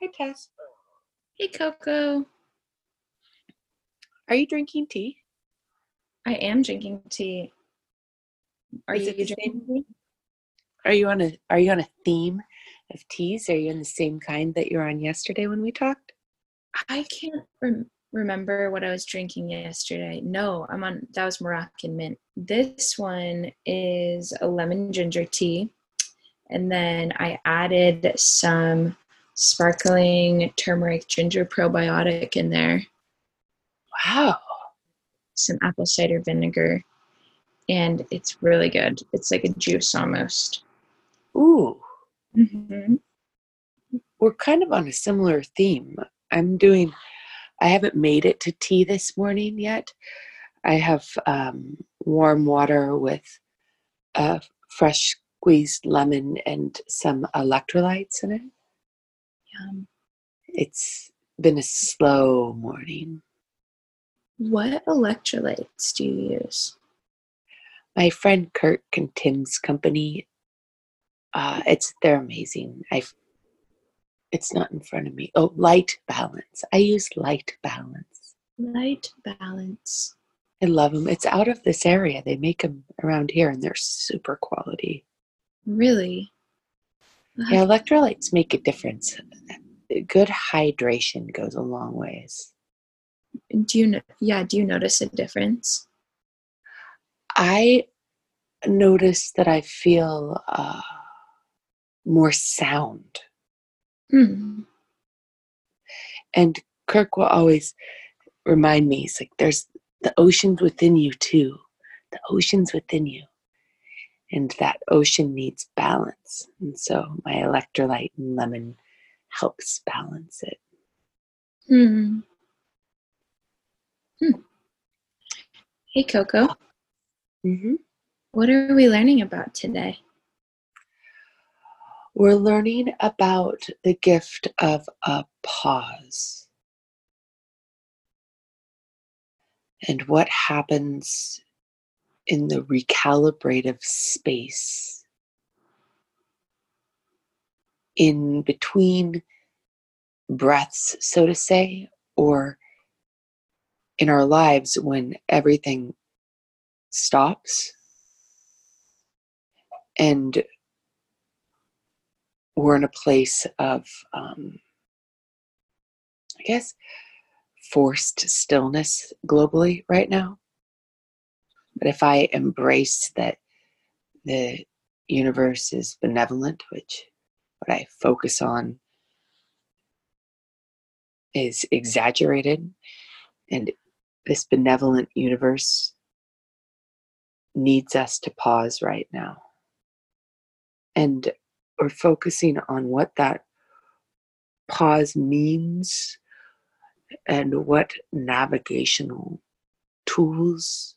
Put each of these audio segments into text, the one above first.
Hi, Tess. Hey, Coco. Are you drinking tea? I am drinking tea. Are Is you drinking tea? Are you on a Are you on a theme of teas? Are you on the same kind that you were on yesterday when we talked? I can't rem- remember what I was drinking yesterday. No, I'm on. That was Moroccan mint. This one is a lemon ginger tea, and then I added some sparkling turmeric ginger probiotic in there, Wow. some apple cider vinegar, and it's really good. It's like a juice almost. Ooh, Mm-hmm. we're kind of on a similar theme. I'm doing. I haven't made it to tea this morning yet. I have um, warm water with a fresh squeezed lemon and some electrolytes in it. Yum. It's been a slow morning. What electrolytes do you use? my friend Kirk and Tim's company. Uh, it's they're amazing. I. It's not in front of me. Oh, Light Balance. I use Light Balance. Light balance. I love them. It's out of this area. They make them around here, and they're super quality. Really? Yeah, electrolytes make a difference. Good hydration goes a long ways. Do you know? Yeah. Do you notice a difference? I notice that I feel uh, more sound. Hmm. And Kirk will always remind me, he's like, there's the ocean's within you too. The ocean's within you. And that ocean needs balance. And so my electrolyte and lemon helps balance it. Hmm. Hmm. Hey, Coco. hmm What are we learning about today? We're learning about the gift of a pause and what happens in the recalibrative space in between breaths, so to say, or in our lives when everything stops and we're in a place of, um, I guess, forced stillness globally right now. But if I embrace that the universe is benevolent, which what I focus on is exaggerated, and this benevolent universe needs us to pause right now. And we're focusing on what that pause means and what navigational tools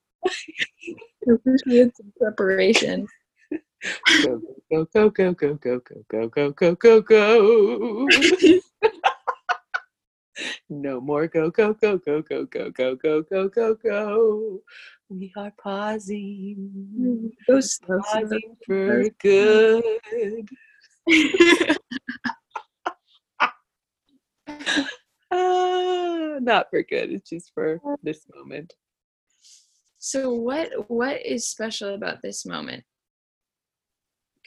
I wish we had some preparation. go go go go go go go go go go go no more go go go go go go go go go go go we are pausing Go slow, slow. pausing for good Ah, not for good it's just for this moment So what what is special about this moment,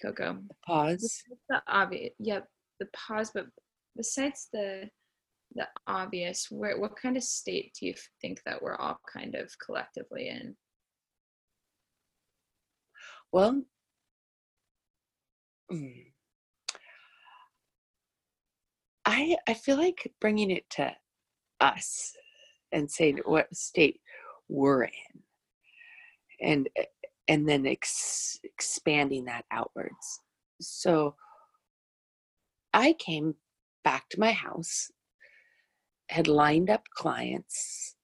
Coco? pause The obvious, yep, the pause. But besides the the obvious, where what kind of state do you think that we're all kind of collectively in? Well, mm, I I feel like bringing it to us and saying what state we're in, and and then ex- expanding that outwards. So I came back to my house had lined up clients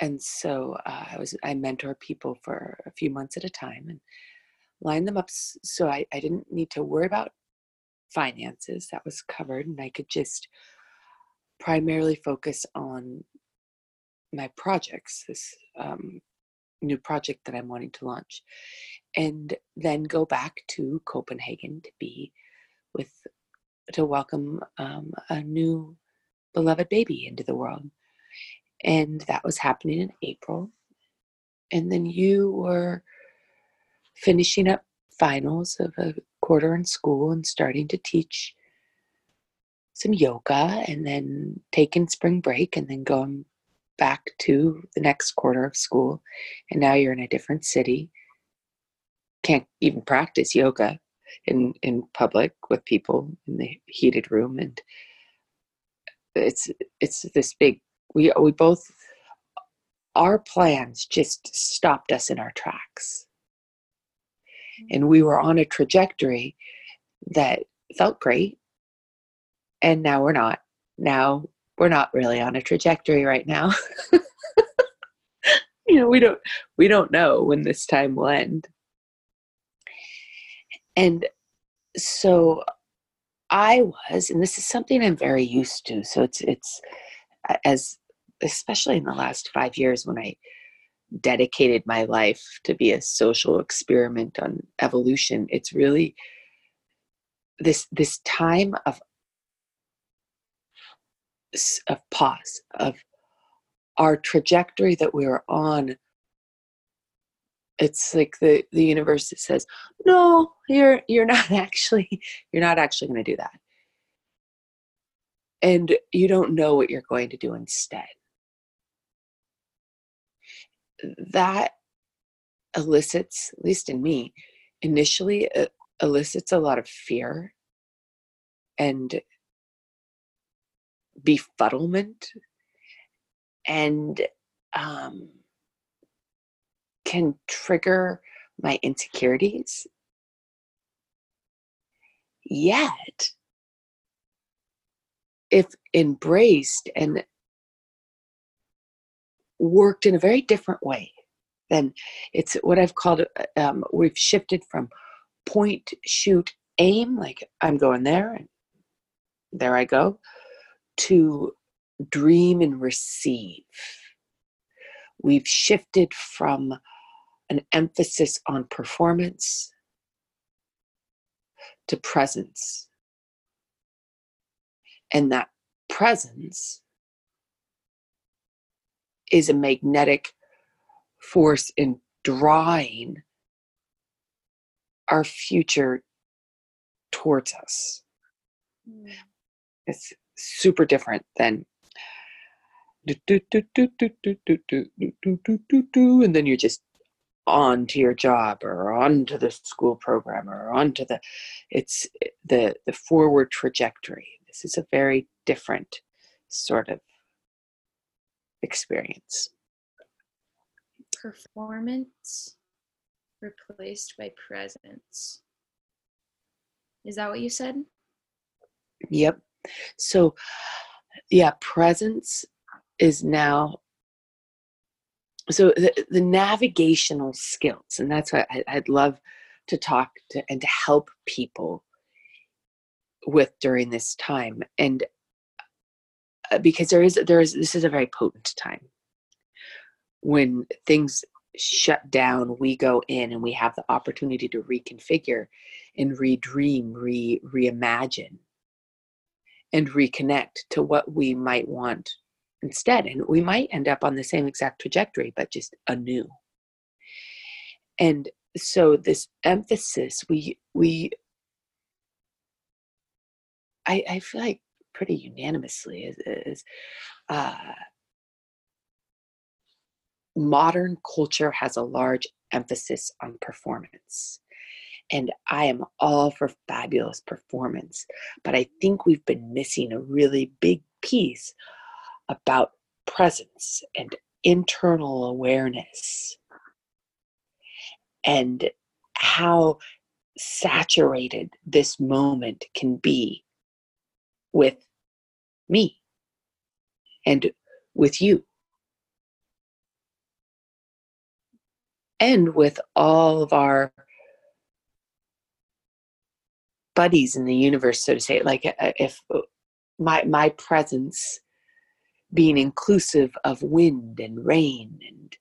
and so uh, i was i mentor people for a few months at a time and line them up so I, I didn't need to worry about finances that was covered and i could just primarily focus on my projects this um, new project that i'm wanting to launch and then go back to copenhagen to be with to welcome um, a new beloved baby into the world. And that was happening in april. And then you were finishing up finals of a quarter in school and starting to teach some yoga and then taking spring break and then going back to the next quarter of school and now you're in a different city. Can't even practice yoga in in public with people in the heated room and it's it's this big we we both our plans just stopped us in our tracks. Mm-hmm. And we were on a trajectory that felt great and now we're not. Now we're not really on a trajectory right now. You know we don't we don't know when this time will end. And so i was and this is something i'm very used to so it's it's as especially in the last 5 years when i dedicated my life to be a social experiment on evolution it's really this this time of of pause of our trajectory that we are on. It's like the the universe that says no you're you're not actually you're not actually going to do that. And you don't know what you're going to do instead. That elicits, at least in me, initially uh, elicits a lot of fear and befuddlement and um, can trigger my insecurities. Yet, if embraced and worked in a very different way. Then it's what I've called, uh, um, we've shifted from point, shoot, aim, like I'm going there and there I go, to dream and receive. We've shifted from an emphasis on performance to presence. And that presence is a magnetic force in drawing our future towards us. Mm. It's super different than and then you're just on to your job or on to the school program or on to the it's the the forward trajectory this is a very different sort of experience. Performance replaced by presence. Is that what you said? Yep. So, yeah, presence is now so the, the navigational skills and that's what I, would love to talk to and to help people with during this time and uh, because there is there is this is a very potent time. When things shut down we go in and we have the opportunity to reconfigure and redream re reimagine and reconnect to what we might want instead and we might end up on the same exact trajectory but just anew and so this emphasis we we I, I feel like pretty unanimously is, is uh, modern culture has a large emphasis on performance. And I am all for fabulous performance, but I think we've been missing a really big piece about presence and internal awareness and how saturated this moment can be with me and with you. And with all of our buddies in the universe so to say like uh, if uh, my my presence being inclusive of wind and rain and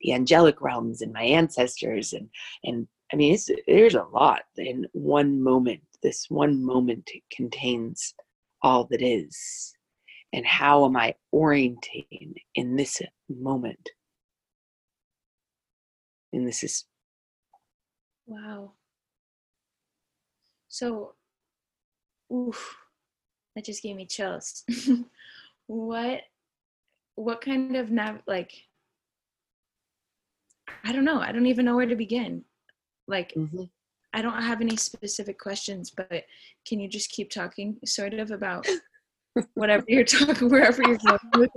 the angelic realms and my ancestors and and i mean there's a lot in one moment. This one moment contains all that is. And how am i orienting in this moment? And this is wow so oof that just gave me chills. What what kind of nav like i don't know i don't even know where to begin. Like mm-hmm. i don't have any specific questions but can you just keep talking sort of about whatever you're talking wherever you're going with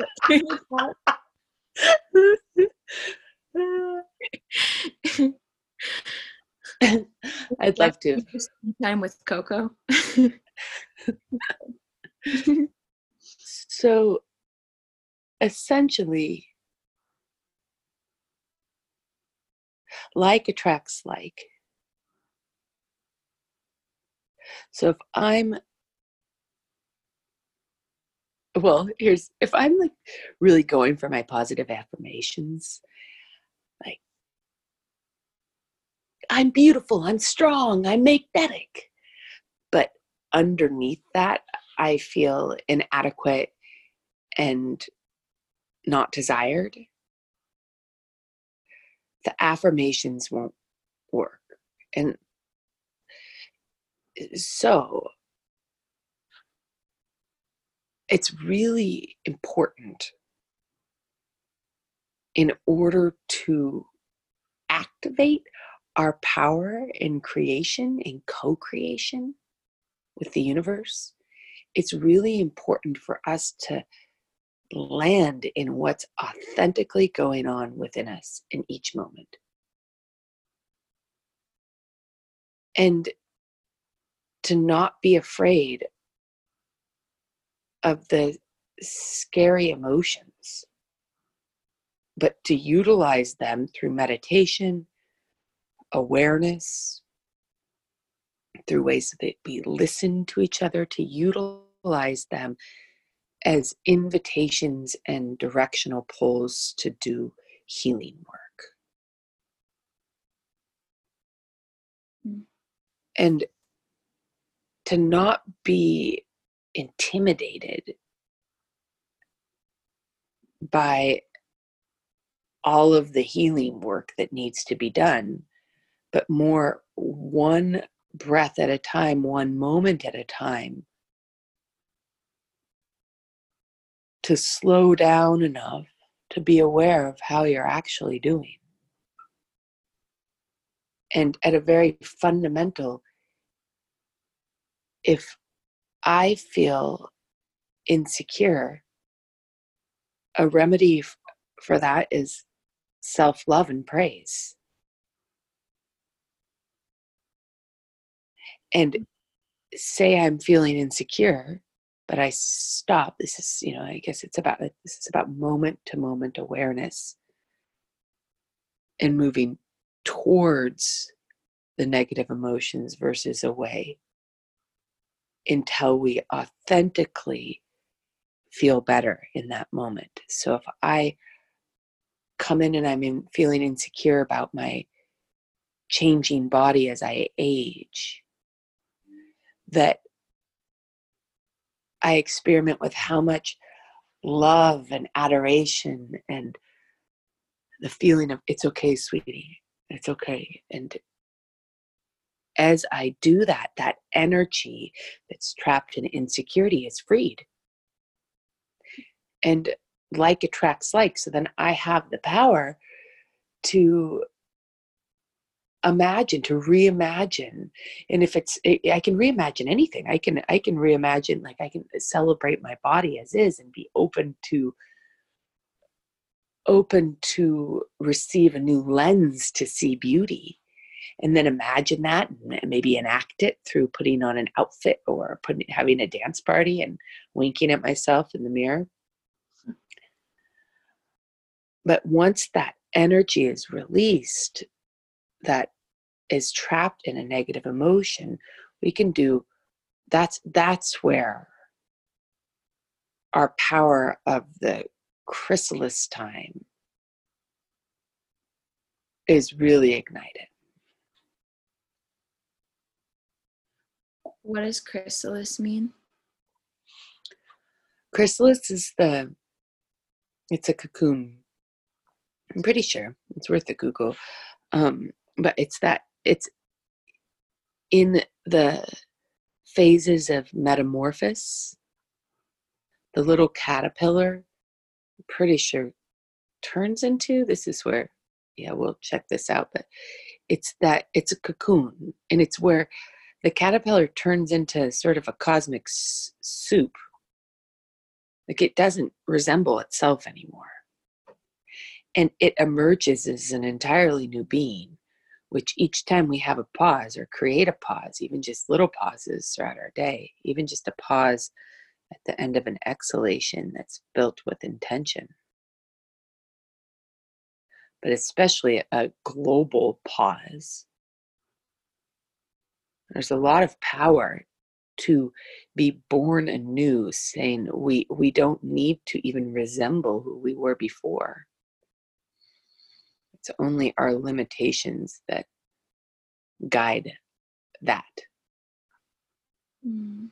it I'd love to. Time with Coco. so essentially, like attracts like. So if I'm well, here's if I'm like really going for my positive affirmations, like I'm beautiful, I'm strong, I'm magnetic. But underneath that, I feel inadequate and not desired. The affirmations won't work. And so it's really important in order to activate our power in creation, and co creation with the universe, it's really important for us to land in what's authentically going on within us in each moment. And to not be afraid of the scary emotions, but to utilize them through meditation, awareness, through ways that we listen to each other, to utilize them as invitations and directional pulls to do healing work. Mm. And to not be intimidated by all of the healing work that needs to be done but more one breath at a time, one moment at a time. To slow down enough to be aware of how you're actually doing. And at a very fundamental, if I feel insecure, a remedy for that is self love and praise. And say I'm feeling insecure, but I stop. This is, you know, I guess it's about this is about moment to moment awareness and moving towards the negative emotions versus away until we authentically feel better in that moment. So if I come in and I'm in, feeling insecure about my changing body as I age, that I experiment with how much love and adoration and the feeling of it's okay, sweetie, it's okay. And as I do that, that energy that's trapped in insecurity is freed. And like attracts like. So then I have the power to imagine to reimagine and if it's i can reimagine anything. I can i can reimagine like i can uh, celebrate my body as is and be open to open to receive a new lens to see beauty and then imagine that and maybe enact it through putting on an outfit or putting having a dance party and winking at myself in the mirror. But once that energy is released, that is trapped in a negative emotion, we can do that's that's where our power of the chrysalis time is really ignited. What does chrysalis mean? Chrysalis is the it's a cocoon. I'm pretty sure it's worth a Google. Um, but it's that it's in the phases of metamorphosis. The little caterpillar, I'm pretty sure, turns into this is where, yeah, we'll check this out, but it's that it's a cocoon and it's where the caterpillar turns into sort of a cosmic s- soup. Like it doesn't resemble itself anymore. And it emerges as an entirely new being, which each time we have a pause or create a pause, even just little pauses throughout our day, even just a pause at the end of an exhalation that's built with intention. But especially a global pause there's a lot of power to be born anew, saying we, we don't need to even resemble who we were before. It's only our limitations that guide that. Mm.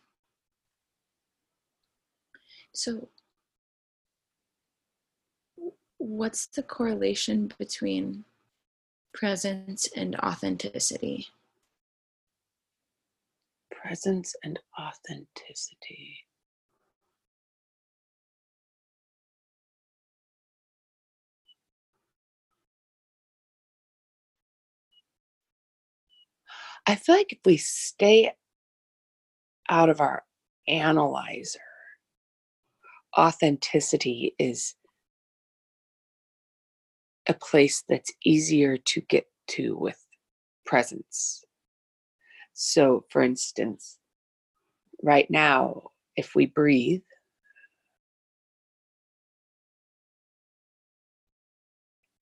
So, what's the correlation between presence and authenticity? presence and authenticity. I feel like if we stay out of our analyzer, authenticity is a place that's easier to get to with presence. So, for instance, right now, if we breathe,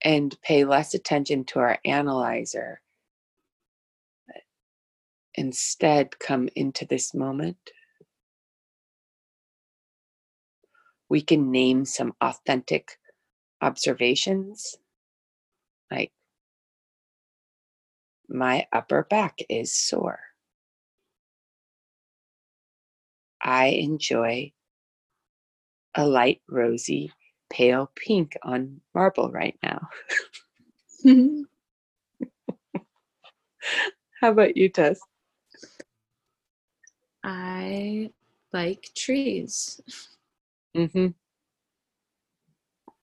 and pay less attention to our analyzer, instead come into this moment, we can name some authentic observations like my upper back is sore. I enjoy a light rosy pale pink on marble right now. How about you, Tess? I like trees. Mm-hmm.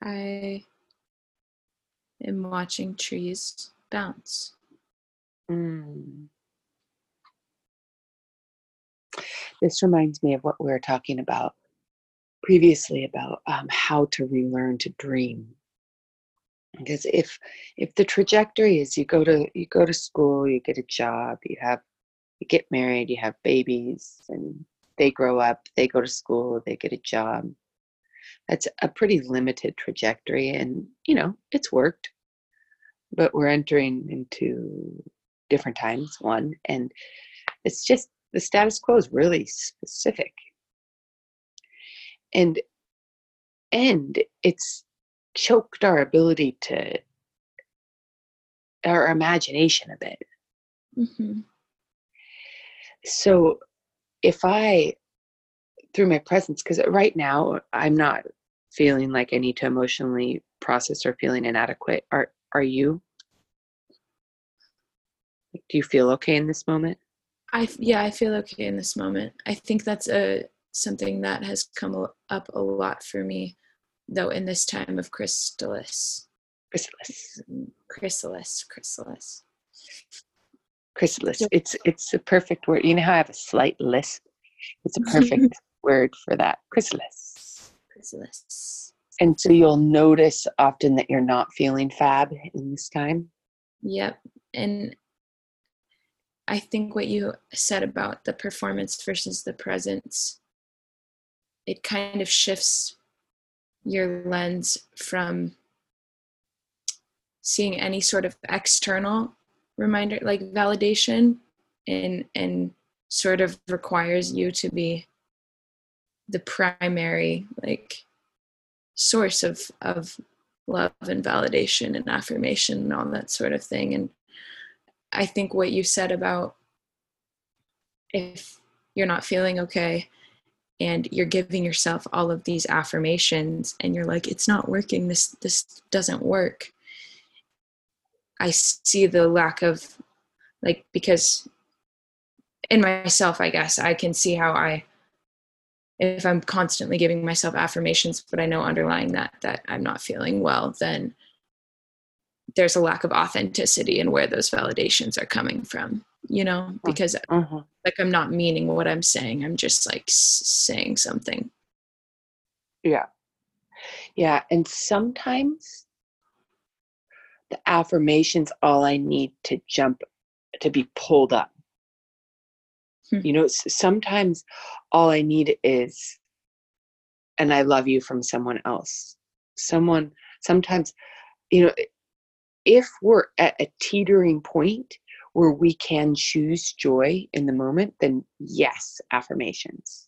I am watching trees bounce. Mm. This reminds me of what we were talking about previously about um, how to relearn to dream. Because if if the trajectory is you go to you go to school, you get a job, you have you get married, you have babies, and they grow up, they go to school, they get a job. That's a pretty limited trajectory, and you know it's worked. But we're entering into different times, one, and it's just the status quo is really specific. And and it's choked our ability to our imagination a bit. Mm-hmm. So if I through my presence, because right now I'm not feeling like I need to emotionally process or feeling inadequate. Are are you? Do you feel okay in this moment? I yeah, I feel okay in this moment. I think that's a something that has come up a lot for me, though, in this time of chrysalis. Chrysalis. Mm, chrysalis. Chrysalis. Chrysalis. It's it's a perfect word. You know how I have a slight lisp. It's a mm-hmm. perfect word for that. Chrysalis. Chrysalis. And so you'll notice often that you're not feeling fab in this time. Yep. And I think what you said about the performance versus the presence, it kind of shifts your lens from seeing any sort of external reminder like validation and and sort of requires you to be the primary like source of of love and validation and affirmation and all that sort of thing. And i think what you said about if you're not feeling okay and you're giving yourself all of these affirmations and you're like it's not working. This this doesn't work i see the lack of like because in myself i guess i can see how i if i'm constantly giving myself affirmations but i know underlying that that i'm not feeling well then there's a lack of authenticity in where those validations are coming from you know? Because uh-huh. like i'm not meaning what i'm saying i'm just like s- saying something. Yeah. Yeah and sometimes the affirmations all i need to jump to be pulled up hmm. you know sometimes all i need is and i love you from someone else someone sometimes you know if we're at a teetering point where we can choose joy in the moment, then yes, affirmations.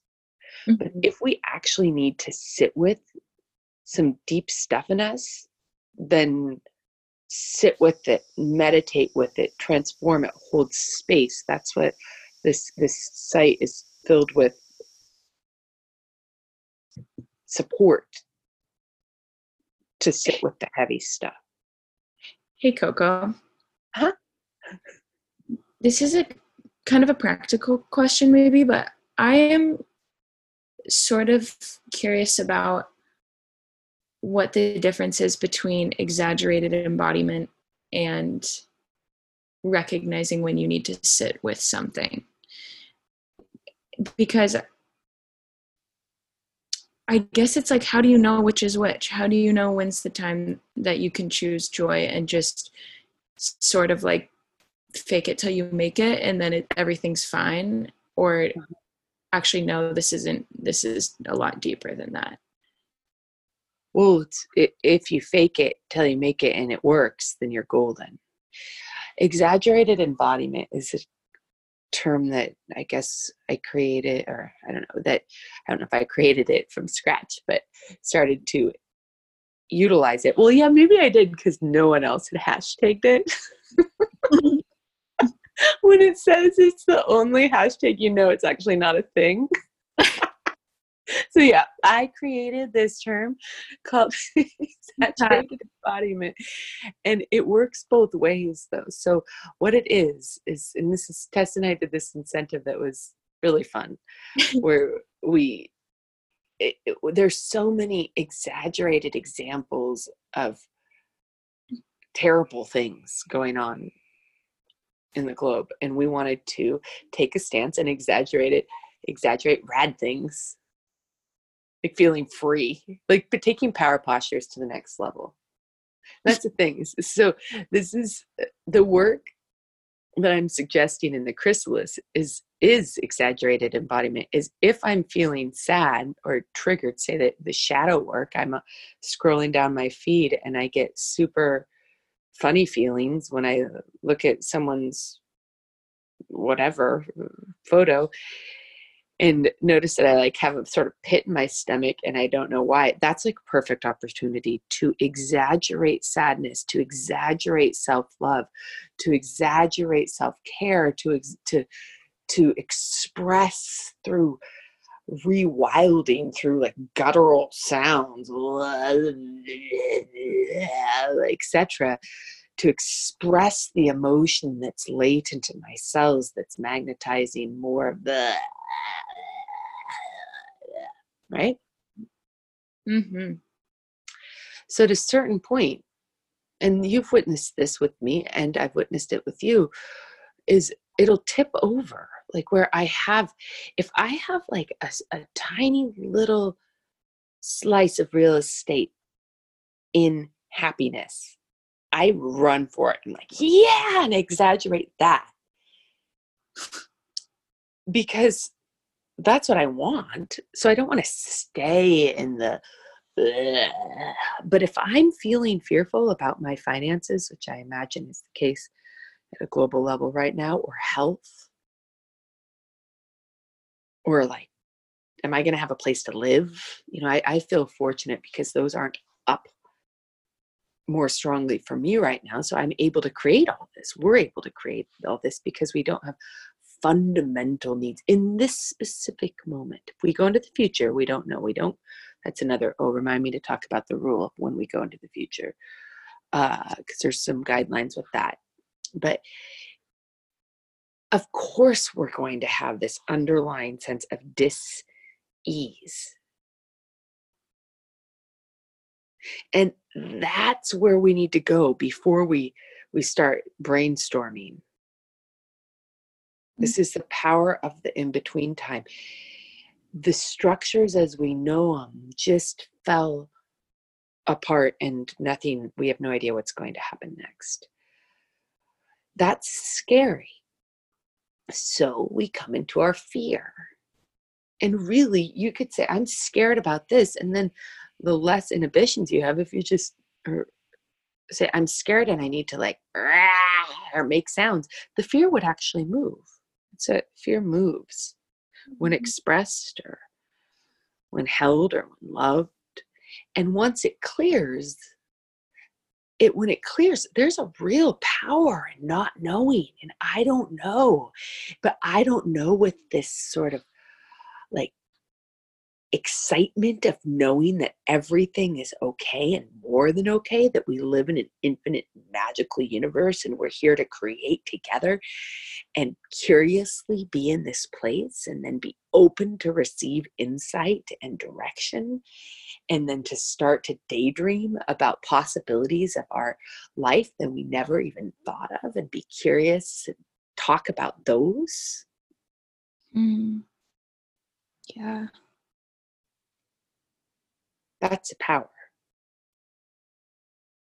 Mm-hmm. But if we actually need to sit with some deep stuff in us, then sit with it, meditate with it, transform it, hold space. That's what this this site is filled with support to sit with the heavy stuff. Hey Coco. Huh? this is a kind of a practical question maybe but i am sort of curious about what the difference is between exaggerated embodiment and recognizing when you need to sit with something. Because i guess it's like how do you know which is which? How do you know when's the time that you can choose joy and just sort of like fake it till you make it and then it, everything's fine? Or actually no this isn't this is a lot deeper than that well if you fake it till you make it and it works then you're golden. Exaggerated embodiment is a term that i guess i created or i don't know that i don't know if i created it from scratch but started to utilize it. Well yeah maybe i did because no one else had hashtagged it. When it says it's the only hashtag, you know it's actually not a thing. So yeah, I created this term called saturated embodiment, and it works both ways though. So what it is is, and this is Tess and I did this incentive that was really fun, where we it, it, there's so many exaggerated examples of terrible things going on in the globe and we wanted to take a stance and exaggerate it exaggerate rad things like feeling free like but taking power postures to the next level. That's the thing so this is uh, the work that i'm suggesting in the chrysalis is is exaggerated embodiment is if i'm feeling sad or triggered say that the shadow work i'm uh, scrolling down my feed and i get super funny feelings when I look at someone's whatever photo and notice that I like have a sort of pit in my stomach and I don't know why. That's like a perfect opportunity to exaggerate sadness, to exaggerate self-love, to exaggerate self-care, to ex- to to express through rewilding through like guttural sounds etc to express the emotion that's latent in my cells that's magnetizing more of the right mm-hmm. so at a certain point and you've witnessed this with me and i've witnessed it with you is it'll tip over like where i have if i have like a, a tiny little slice of real estate in happiness i run for it. And like yeah and exaggerate that. Because that's what i want. So i don't want to stay in the but if I'm feeling fearful about my finances, which I imagine is the case at a global level right now, or health, or like, am I going to have a place to live? You know, I, I feel fortunate because those aren't up more strongly for me right now. So I'm able to create all this. We're able to create all this because we don't have fundamental needs in this specific moment. If we go into the future, we don't know. We don't. That's another. Oh, remind me to talk about the rule when we go into the future, because uh, there's some guidelines with that. But of course, we're going to have this underlying sense of dis ease. And that's where we need to go before we we start brainstorming mm. this is the power of the in between time. The structures as we know them just fell apart and nothing, we have no idea what's going to happen next. That's scary. So we come into our fear. And really, you could say, I'm scared about this. And then the less inhibitions you have, if you just say, I'm scared and I need to like, or make sounds, the fear would actually move. So fear moves when mm-hmm. expressed or when held or when loved. And once it clears, it when it clears, there's a real power in not knowing. And I don't know, but I don't know with this sort of like excitement of knowing that everything is okay and more than okay, that we live in an infinite magical universe and we're here to create together and curiously be in this place and then be open to receive insight and direction and then to start to daydream about possibilities of our life that we never even thought of and be curious and talk about those. Mm. Yeah. That's a power.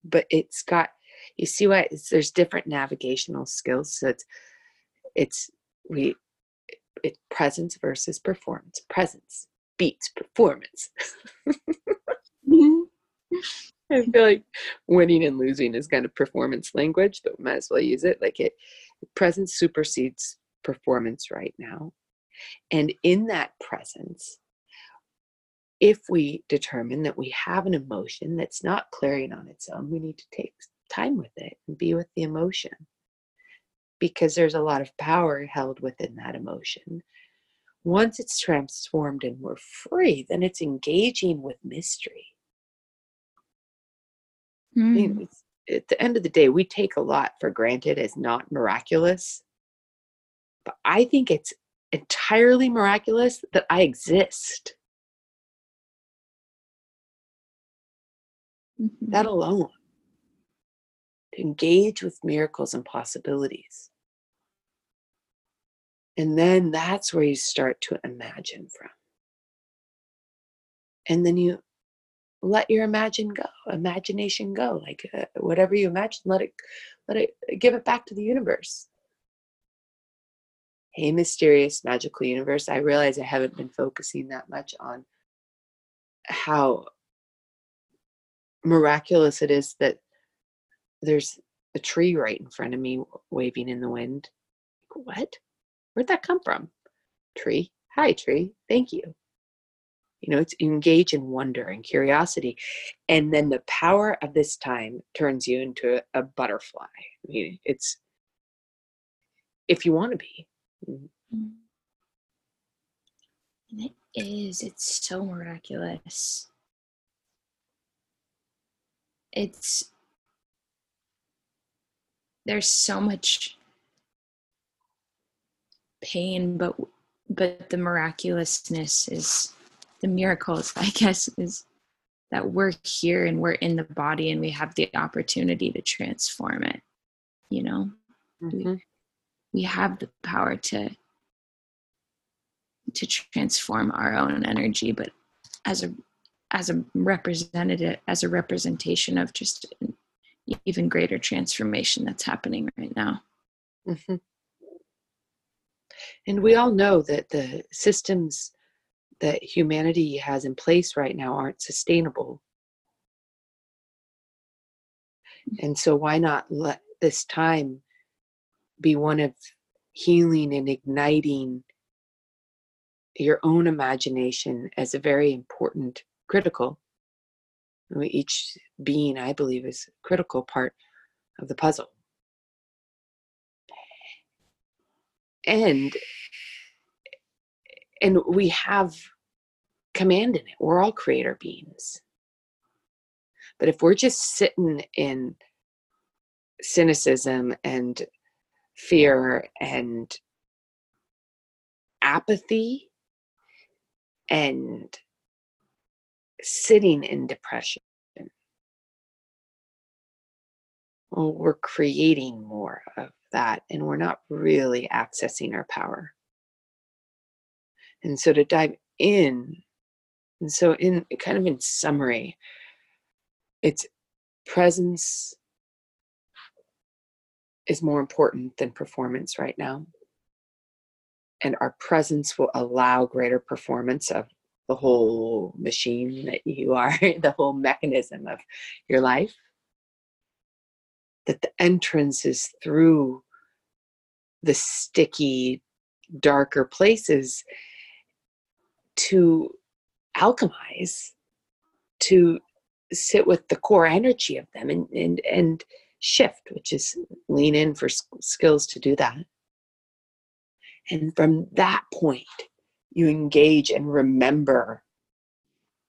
But it's got, you see why there's different navigational skills. So it's, it's, we, it presence versus performance. Presence beats performance. I feel like winning and losing is kind of performance language, but we might as well use it. Like it, presence supersedes performance right now. And in that presence, if we determine that we have an emotion that's not clearing on its own, we need to take time with it and be with the emotion because there's a lot of power held within that emotion. Once it's transformed and we're free, then it's engaging with mystery. Mm. You know, at the end of the day, we take a lot for granted as not miraculous. But I think it's entirely miraculous that I exist. Mm-hmm. That alone. To engage with miracles and possibilities. And then that's where you start to imagine from. And then you let your imagine go, imagination go. Like uh, whatever you imagine, let it, let it, give it back to the universe. Hey, mysterious, magical universe. I realize I haven't been focusing that much on how miraculous it is that there's a tree right in front of me waving in the wind. What? Where'd that come from? Tree. Hi, tree. Thank you. You know, it's engage in wonder and curiosity. And then the power of this time turns you into a, butterfly. I mean, it's if you want to be. And it is. It's so miraculous it's there's so much pain but but the miraculousness is the miracles i guess is that we're here and we're in the body and we have the opportunity to transform it you know mm-hmm. we, we have the power to to transform our own energy but as a as a representative as a representation of just even greater transformation that's happening right now mm-hmm. and we all know that the systems that humanity has in place right now aren't sustainable. And so, why not let this time be one of healing and igniting your own imagination as a very important, critical, We each being, I believe, is a critical part of the puzzle. And and we have command in it. We're all creator beings. But if we're just sitting in cynicism and fear and apathy and sitting in depression, well, we're creating more of that and we're not really accessing our power. And so to dive in, and so in kind of in summary, it's presence is more important than performance right now. And our presence will allow greater performance of the whole machine that you are, the whole mechanism of your life. That the entrance is through the sticky, darker places to alchemize, to sit with the core energy of them and, and, and shift, which is lean in for skills to do that. And from that point, you engage and remember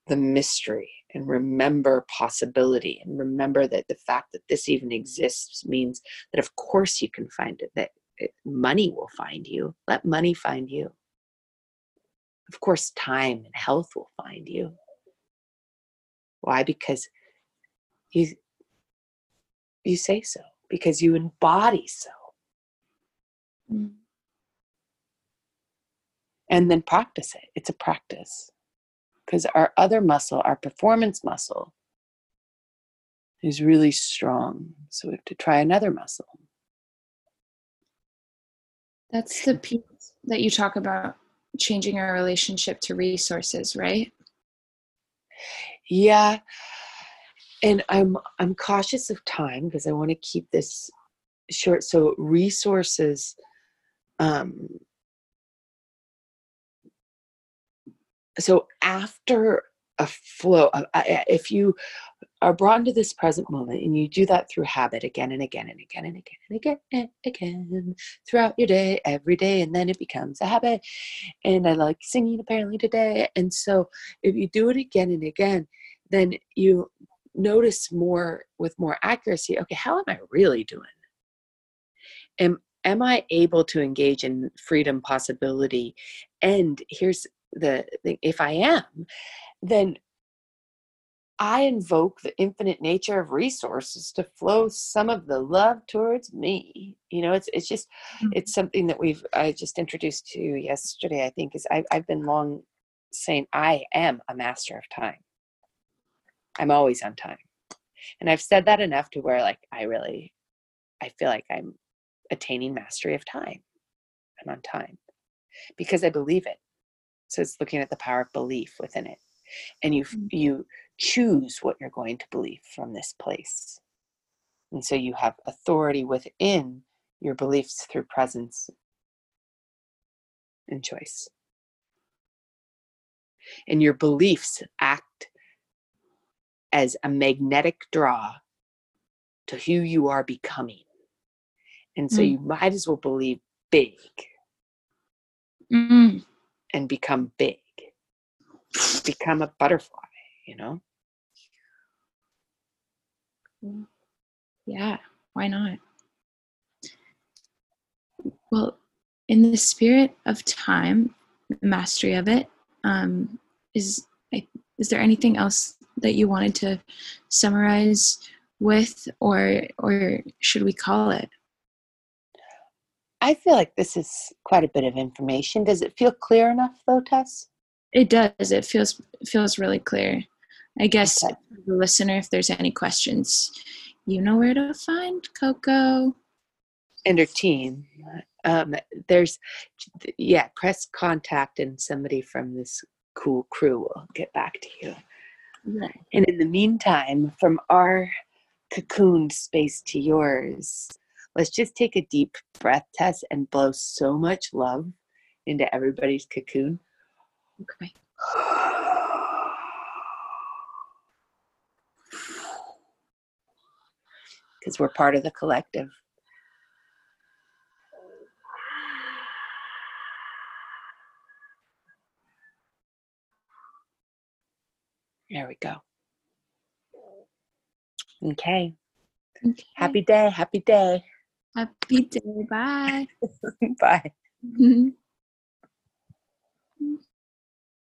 the mystery and remember possibility and remember that the fact that this even exists means that of course you can find it that it, money will find you let money find you of course, time and health will find you. Why? Because you you say so. Because you embody so. Mm. And then practice it. It's a practice. Because our other muscle, our performance muscle, is really strong. So we have to try another muscle. That's the piece that you talk about changing our relationship to resources, right? Yeah. And I'm I'm cautious of time because I want to keep this short. So resources um so after a flow if you are brought into this present moment and you do that through habit again and again and again and again and again and again throughout your day every day and then it becomes a habit. And i like singing apparently today and so if you do it again and again then you notice more with more accuracy okay how am i really doing? Am am i able to engage in freedom possibility? And here's the thing if i am then I invoke the infinite nature of resources to flow some of the love towards me. You know, it's it's just mm-hmm. it's something that we've I just introduced to you yesterday. I think is I, I've been long saying I am a master of time. I'm always on time, and I've said that enough to where like I really I feel like I'm attaining mastery of time. I'm on time because I believe it. So it's looking at the power of belief within it and you mm. you choose what you're going to believe from this place and so you have authority within your beliefs through presence and choice and your beliefs act as a magnetic draw to who you are becoming and so mm. you might as well believe big mm. And become big become a butterfly, you know? Yeah, why not? Well, in the spirit of time, the mastery of it, um, is is there anything else that you wanted to summarize with, or or should we call it? I feel like this is quite a bit of information. Does it feel clear enough, though, Tess? It does. It feels feels really clear. I guess okay. the listener, if there's any questions, you know where to find Coco and her team. Um, there's, yeah, press contact and somebody from this cool crew will get back to you. Yeah. And in the meantime, from our cocooned space to yours, let's just take a deep breath Tess and blow so much love into everybody's cocoon. Okay. Because we're part of the collective. There we go. Okay. okay. Happy day. Happy day. Happy day. Bye. Bye. Mm-hmm.